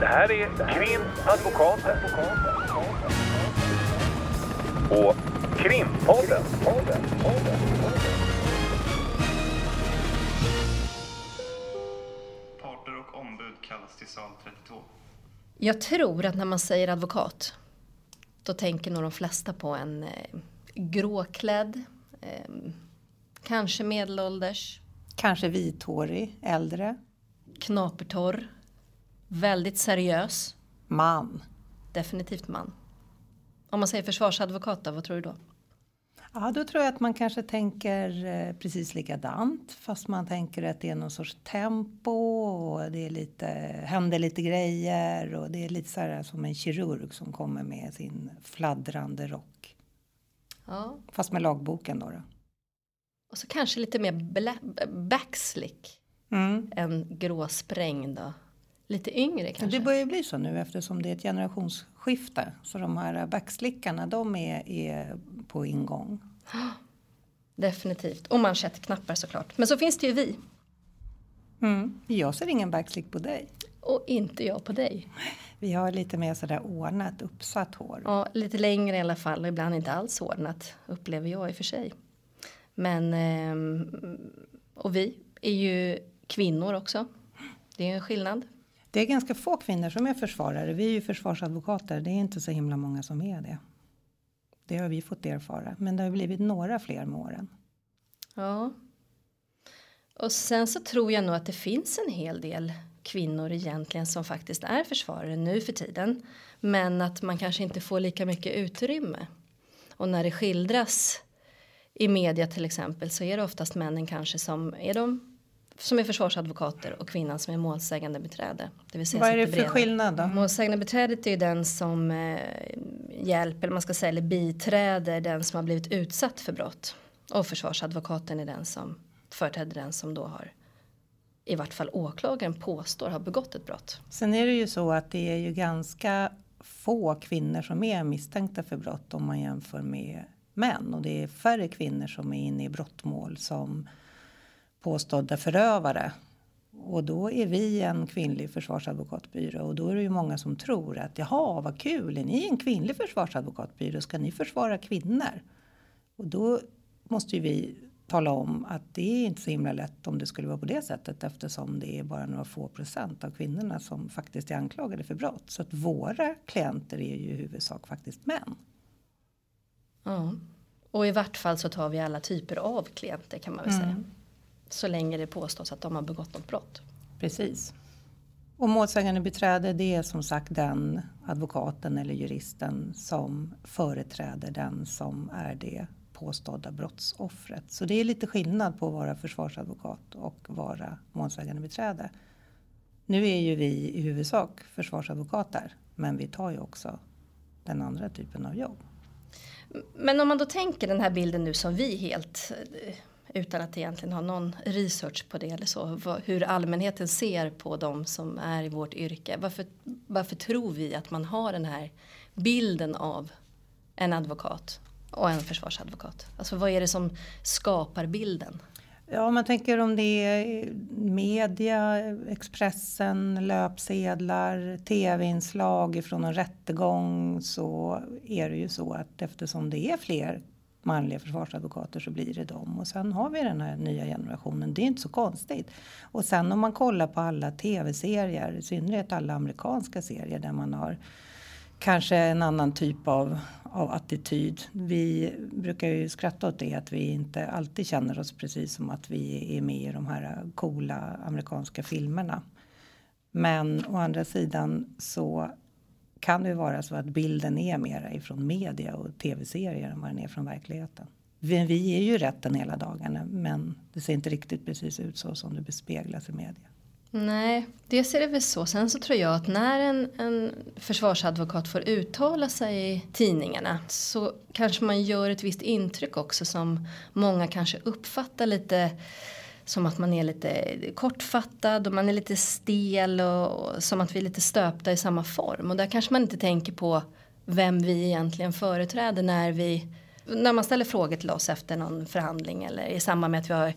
Det här är Krimadvokaten. Och Krimpodden. Parter och ombud kallas till sal 32. Jag tror att när man säger advokat, då tänker nog de flesta på en eh, gråklädd, eh, kanske medelålders, Kanske vithårig, äldre, knapertorr, väldigt seriös, man. definitivt man. Om man säger försvarsadvokat då, vad tror du då? Ja, då tror jag att man kanske tänker eh, precis likadant fast man tänker att det är någon sorts tempo och det är lite, händer lite grejer och det är lite så här som en kirurg som kommer med sin fladdrande rock. Ja, Fast med lagboken då. då. och så kanske lite mer backslick Mm. än gråsprängd då. Lite yngre kanske. Det börjar ju bli så nu eftersom det är ett generationsskifte. Så de här backslickarna de är, är på ingång. Definitivt. Och manschettknappar såklart. Men så finns det ju vi. Mm. Jag ser ingen backslick på dig. Och inte jag på dig. Vi har lite mer sådär ordnat uppsatt hår. Ja, lite längre i alla fall och ibland inte alls ordnat upplever jag i och för sig. Men ehm, och vi är ju kvinnor också. Det är en skillnad. Det är ganska få kvinnor som är försvarare. Vi är ju försvarsadvokater. Det är inte så himla många som är det. Det har vi fått erfara. Men det har blivit några fler med åren. Ja. Och sen så tror jag nog att det finns en hel del kvinnor egentligen som faktiskt är försvarare nu för tiden. Men att man kanske inte får lika mycket utrymme. Och när det skildras i media till exempel så är det oftast männen kanske som är de som är försvarsadvokater och kvinnan som är målsägande beträde. Det vill säga Vad är det för bredvid. skillnad då? Målsägande beträdet är ju den som eh, hjälper, eller man ska säga, eller biträder den som har blivit utsatt för brott. Och försvarsadvokaten är den som företräder den som då har, i vart fall åklagaren påstår har begått ett brott. Sen är det ju så att det är ju ganska få kvinnor som är misstänkta för brott om man jämför med män. Och det är färre kvinnor som är inne i brottmål som påstådda förövare. Och då är vi en kvinnlig försvarsadvokatbyrå och då är det ju många som tror att jaha vad kul, är ni en kvinnlig försvarsadvokatbyrå, ska ni försvara kvinnor? Och då måste ju vi tala om att det är inte så himla lätt om det skulle vara på det sättet eftersom det är bara några få procent av kvinnorna som faktiskt är anklagade för brott. Så att våra klienter är ju i huvudsak faktiskt män. Ja. Och i vart fall så tar vi alla typer av klienter kan man väl säga. Så länge det påstås att de har begått något brott. Precis. Och målsägande beträde det är som sagt den advokaten eller juristen som företräder den som är det påstådda brottsoffret. Så det är lite skillnad på att vara försvarsadvokat och vara målsägande beträde. Nu är ju vi i huvudsak försvarsadvokater men vi tar ju också den andra typen av jobb. Men om man då tänker den här bilden nu som vi helt eh, utan att egentligen ha någon research på det eller så. Hur allmänheten ser på de som är i vårt yrke. Varför, varför tror vi att man har den här bilden av en advokat och en försvarsadvokat? Alltså vad är det som skapar bilden? Ja, man tänker om det är media, Expressen, löpsedlar, tv-inslag från en rättegång så är det ju så att eftersom det är fler manliga försvarsadvokater så blir det dem. Och sen har vi den här nya generationen. Det är inte så konstigt. Och sen om man kollar på alla tv-serier, i synnerhet alla amerikanska serier där man har kanske en annan typ av, av attityd. Vi brukar ju skratta åt det att vi inte alltid känner oss precis som att vi är med i de här coola amerikanska filmerna. Men å andra sidan så kan det vara så att bilden är mera ifrån media och tv-serier än vad den är från verkligheten. Vi, vi är ju rätten hela dagarna men det ser inte riktigt precis ut så som det bespeglas i media. Nej, det ser det väl så. Sen så tror jag att när en, en försvarsadvokat får uttala sig i tidningarna så kanske man gör ett visst intryck också som många kanske uppfattar lite som att man är lite kortfattad och man är lite stel och, och som att vi är lite stöpta i samma form. Och där kanske man inte tänker på vem vi egentligen företräder när vi när man ställer frågor till oss efter någon förhandling eller i samband med att vi har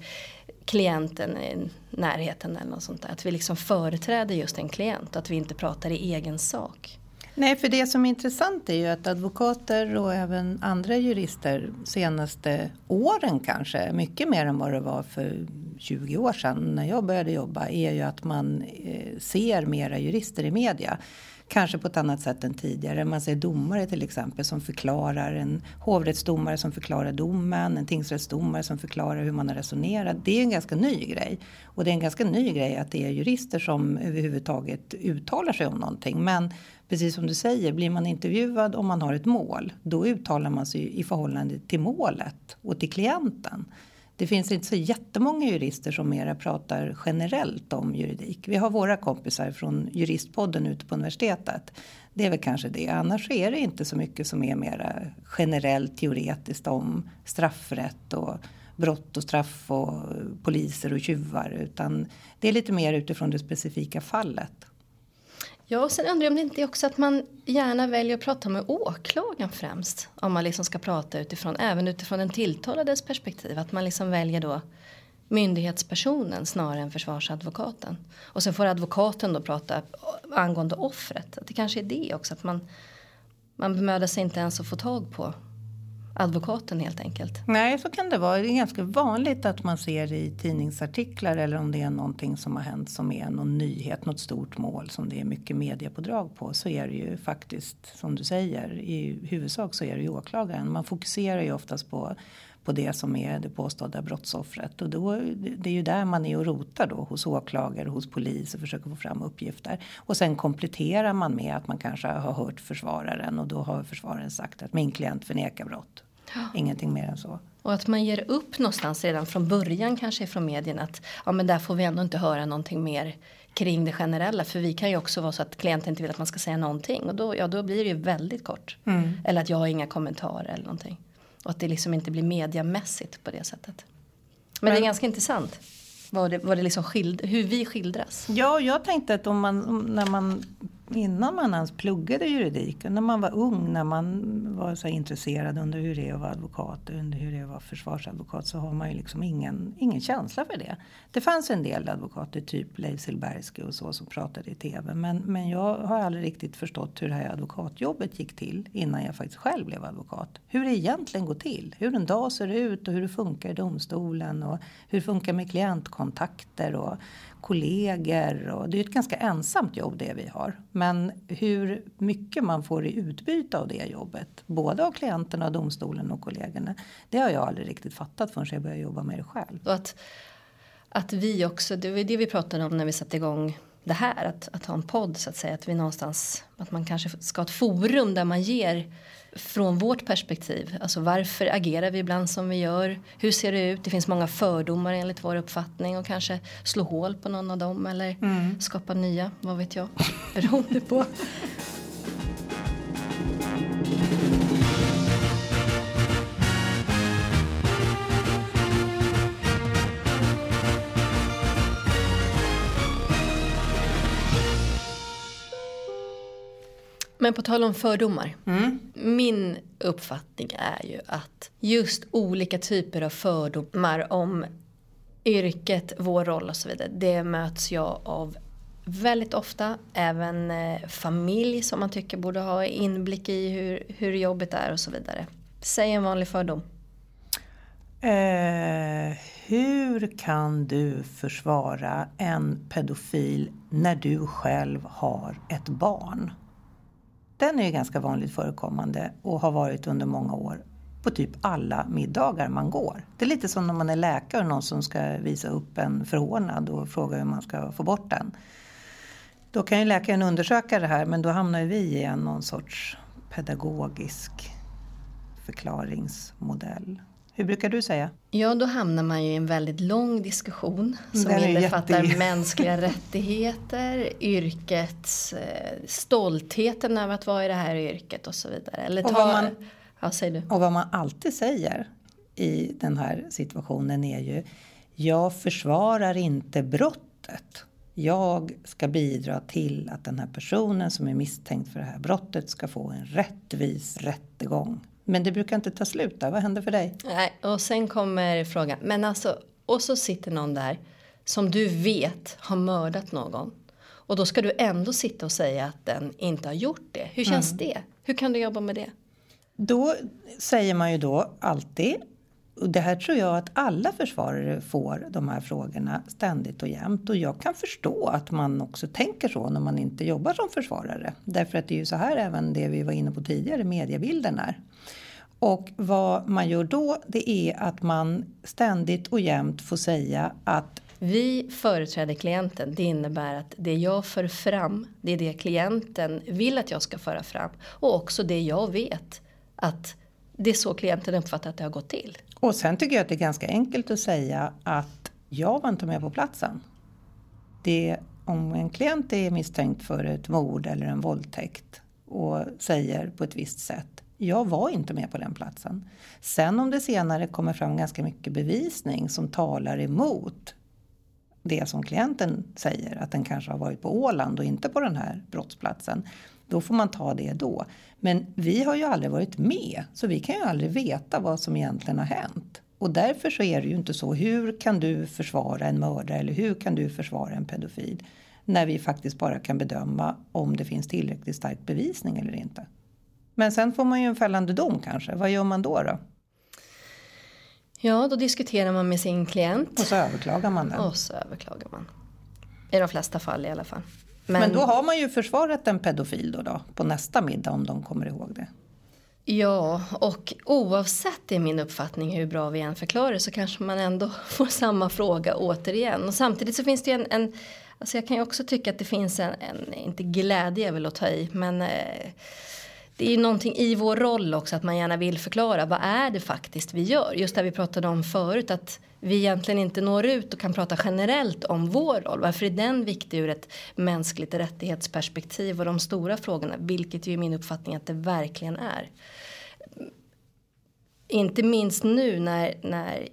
klienten i närheten eller något sånt där. Att vi liksom företräder just en klient, och att vi inte pratar i egen sak. Nej, för det som är intressant är ju att advokater och även andra jurister senaste åren kanske, mycket mer än vad det var för 20 år sedan när jag började jobba, är ju att man eh, ser mera jurister i media. Kanske på ett annat sätt än tidigare. Man ser domare till exempel som förklarar, en hovrättsdomare som förklarar domen, en tingsrättsdomare som förklarar hur man har resonerat. Det är en ganska ny grej. Och det är en ganska ny grej att det är jurister som överhuvudtaget uttalar sig om någonting. Men precis som du säger, blir man intervjuad om man har ett mål, då uttalar man sig i förhållande till målet och till klienten. Det finns inte så jättemånga jurister som mera pratar generellt om juridik. Vi har våra kompisar från Juristpodden ute på universitetet. Det är väl kanske det. Annars är det inte så mycket som är mera generellt teoretiskt om straffrätt och brott och straff och poliser och tjuvar. Utan det är lite mer utifrån det specifika fallet. Ja, och sen undrar jag om det inte är också att man gärna väljer att prata med åklagaren främst. Om man liksom ska prata utifrån, även utifrån den tilltalades perspektiv. Att man liksom väljer då myndighetspersonen snarare än försvarsadvokaten. Och sen får advokaten då prata angående offret. Att det kanske är det också, att man, man bemödar sig inte ens att få tag på advokaten helt enkelt. Nej, så kan det vara. Det är ganska vanligt att man ser i tidningsartiklar eller om det är någonting som har hänt som är någon nyhet, något stort mål som det är mycket mediepådrag på så är det ju faktiskt som du säger i huvudsak så är det ju åklagaren. Man fokuserar ju oftast på på det som är det påstådda brottsoffret. Och då, det är ju där man är och rotar då hos åklagare, hos polis och försöker få fram uppgifter. Och sen kompletterar man med att man kanske har hört försvararen och då har försvararen sagt att min klient förnekar brott. Ingenting mer än så. Och att man ger upp någonstans redan från början kanske från medierna att ja men där får vi ändå inte höra någonting mer kring det generella för vi kan ju också vara så att klienten inte vill att man ska säga någonting och då, ja, då blir det ju väldigt kort. Mm. Eller att jag har inga kommentarer eller någonting. Och att det liksom inte blir mediamässigt på det sättet. Men, Men det är ganska intressant. Vad det, vad det liksom skild, hur vi skildras. Ja, jag tänkte att om man, när man innan man ens pluggade juridik, när man var ung, när man var så intresserad under hur det är att vara advokat, under hur det är att vara försvarsadvokat, så har man ju liksom ingen, ingen känsla för det. Det fanns en del advokater, typ Leif Silbersky och så, som pratade i TV. Men, men jag har aldrig riktigt förstått hur det här advokatjobbet gick till innan jag faktiskt själv blev advokat. Hur det egentligen går till, hur en dag ser ut och hur det funkar i domstolen och hur det funkar med klientkontakter och kollegor och det är ett ganska ensamt jobb det vi har. Men hur mycket man får i utbyte av det jobbet, både av klienterna, domstolen och kollegorna, det har jag aldrig riktigt fattat förrän jag började jobba med det själv. Och att, att vi också, det var det vi pratade om när vi satte igång det här, att, att ha en podd så att säga, att vi någonstans, att man kanske ska ha ett forum där man ger från vårt perspektiv. Alltså varför agerar vi ibland som vi gör? Hur ser det ut? Det finns många fördomar enligt vår uppfattning och kanske slå hål på någon av dem eller mm. skapa nya, vad vet jag, beroende på. Men på tal om fördomar. Mm. Min uppfattning är ju att just olika typer av fördomar om yrket, vår roll och så vidare. Det möts jag av väldigt ofta. Även eh, familj som man tycker borde ha inblick i hur, hur jobbet är och så vidare. Säg en vanlig fördom. Eh, hur kan du försvara en pedofil när du själv har ett barn? Den är ju ganska vanligt förekommande och har varit under många år på typ alla middagar man går. Det är lite som när man är läkare och någon som ska visa upp en förhårdnad och fråga hur man ska få bort den. Då kan ju läkaren undersöka det här men då hamnar vi i en någon sorts pedagogisk förklaringsmodell. Hur brukar du säga? Ja, då hamnar man ju i en väldigt lång diskussion som innefattar jätte... mänskliga rättigheter, yrkets eh, stoltheten över att vara i det här yrket och så vidare. Eller ta... och, vad man, ja, säg du. och vad man alltid säger i den här situationen är ju jag försvarar inte brottet. Jag ska bidra till att den här personen som är misstänkt för det här brottet ska få en rättvis rättegång. Men det brukar inte ta slut där. Vad händer för dig? Nej, och sen kommer frågan. Men alltså och så sitter någon där som du vet har mördat någon. Och då ska du ändå sitta och säga att den inte har gjort det. Hur känns det? Hur kan du jobba med det? Då säger man ju då alltid, det här tror jag att alla försvarare får de här frågorna ständigt och jämt. Och jag kan förstå att man också tänker så när man inte jobbar som försvarare. Därför att det är ju så här även det vi var inne på tidigare, mediebilden är. Och vad man gör då, det är att man ständigt och jämt får säga att Vi företräder klienten. Det innebär att det jag för fram, det är det klienten vill att jag ska föra fram. Och också det jag vet att det är så klienten uppfattar att det har gått till. Och sen tycker jag att det är ganska enkelt att säga att jag var inte med på platsen. Det, om en klient är misstänkt för ett mord eller en våldtäkt och säger på ett visst sätt jag var inte med på den platsen. Sen om det senare kommer fram ganska mycket bevisning som talar emot det som klienten säger, att den kanske har varit på Åland och inte på den här brottsplatsen. Då får man ta det då. Men vi har ju aldrig varit med, så vi kan ju aldrig veta vad som egentligen har hänt. Och därför så är det ju inte så, hur kan du försvara en mördare eller hur kan du försvara en pedofil? När vi faktiskt bara kan bedöma om det finns tillräckligt stark bevisning eller inte. Men sen får man ju en fällande dom kanske. Vad gör man då? då? Ja, då diskuterar man med sin klient. Och så överklagar man den. Och så överklagar man. I de flesta fall i alla fall. Men, då har man ju försvarat en pedofil då, då på nästa middag om de kommer ihåg det. Ja, och oavsett det är min uppfattning hur bra vi än förklarar så kanske man ändå får samma fråga återigen. Och samtidigt så finns det ju en, en alltså jag kan ju också tycka att det finns en, en inte glädje är väl att ta i, men eh, det är ju någonting i vår roll också att man gärna vill förklara vad är det faktiskt vi gör. Just det vi pratade om förut att vi egentligen inte når ut och kan prata generellt om vår roll. Varför är den viktig ur ett mänskligt rättighetsperspektiv och de stora frågorna, vilket ju är min uppfattning att det verkligen är. Inte minst nu när, när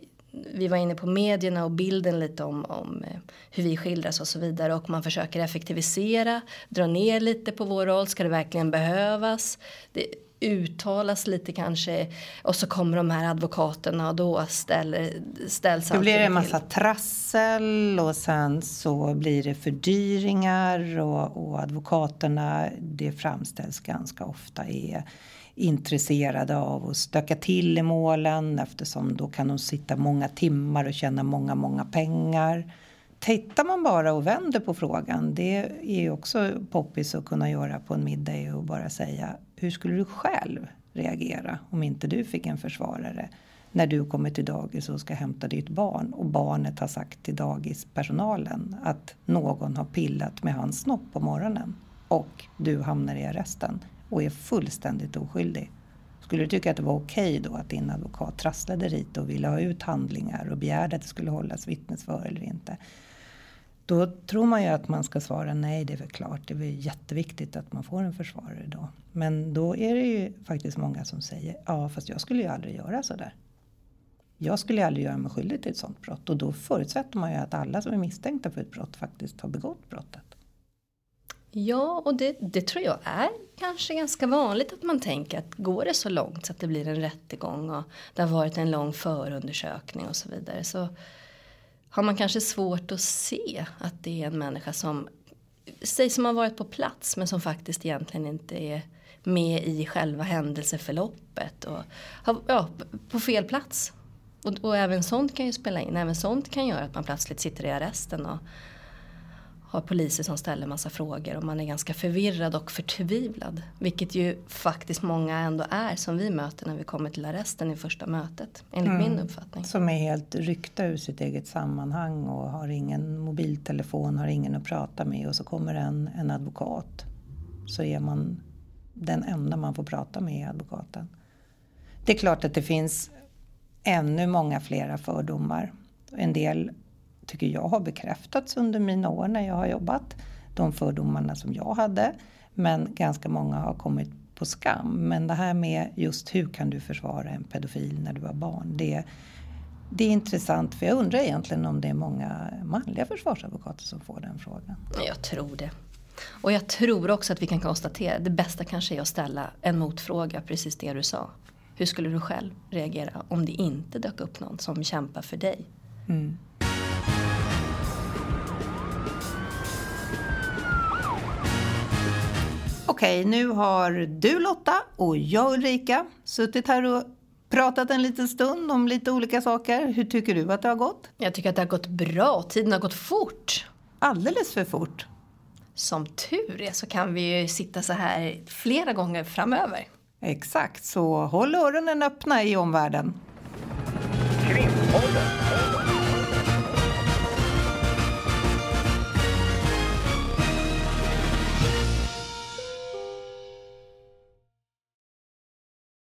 vi var inne på medierna och bilden lite om, om eh, hur vi skildras och så vidare och man försöker effektivisera, dra ner lite på vår roll, ska det verkligen behövas? Det uttalas lite kanske och så kommer de här advokaterna och då ställer, ställs Då blir det en massa till. trassel och sen så blir det fördyringar och, och advokaterna, det framställs ganska ofta är intresserade av att stöka till i målen eftersom då kan de sitta många timmar och tjäna många, många pengar. Tittar man bara och vänder på frågan, det är ju också poppis att kunna göra på en middag och bara säga hur skulle du själv reagera om inte du fick en försvarare när du kommer till dagis och ska hämta ditt barn och barnet har sagt till dagispersonalen att någon har pillat med hans snopp på morgonen och du hamnar i arresten och är fullständigt oskyldig. Skulle du tycka att det var okej då att din advokat trasslade dit och ville ha ut handlingar och begärde att det skulle hållas vittnesför eller inte? Då tror man ju att man ska svara nej, det är väl klart, det är jätteviktigt att man får en försvarare då. Men då är det ju faktiskt många som säger ja, fast jag skulle ju aldrig göra så där. Jag skulle ju aldrig göra mig skyldig till ett sådant brott och då förutsätter man ju att alla som är misstänkta för ett brott faktiskt har begått brottet. Ja, och det, det tror jag är kanske ganska vanligt att man tänker att går det så långt så att det blir en rättegång och det har varit en lång förundersökning och så vidare så har man kanske svårt att se att det är en människa som sägs som har varit på plats men som faktiskt egentligen inte är med i själva händelseförloppet och har, ja, på fel plats. Och, och även sånt kan ju spela in, även sånt kan göra att man plötsligt sitter i arresten och har poliser som ställer massa frågor och man är ganska förvirrad och förtvivlad. Vilket ju faktiskt många ändå är som vi möter när vi kommer till arresten i första mötet. Enligt mm. min uppfattning. Som är helt ryckta ur sitt eget sammanhang och har ingen mobiltelefon, har ingen att prata med och så kommer en, en advokat. Så är man den enda man får prata med är advokaten. Det är klart att det finns ännu många flera fördomar. En del tycker jag har bekräftats under mina år när jag har jobbat. De fördomarna som jag hade. Men ganska många har kommit på skam. Men det här med just hur kan du försvara en pedofil när du var barn. Det, det är intressant för jag undrar egentligen om det är många manliga försvarsadvokater som får den frågan. Jag tror det. Och jag tror också att vi kan konstatera, det bästa kanske är att ställa en motfråga, precis det du sa. Hur skulle du själv reagera om det inte dök upp någon som kämpar för dig? Mm. Okej, nu har du Lotta och jag Ulrika suttit här och pratat en liten stund om lite olika saker. Hur tycker du att det har gått? Jag tycker att det har gått bra. Tiden har gått fort. Alldeles för fort. Som tur är så kan vi ju sitta så här flera gånger framöver. Exakt, så håll öronen öppna i omvärlden. Krimpodden.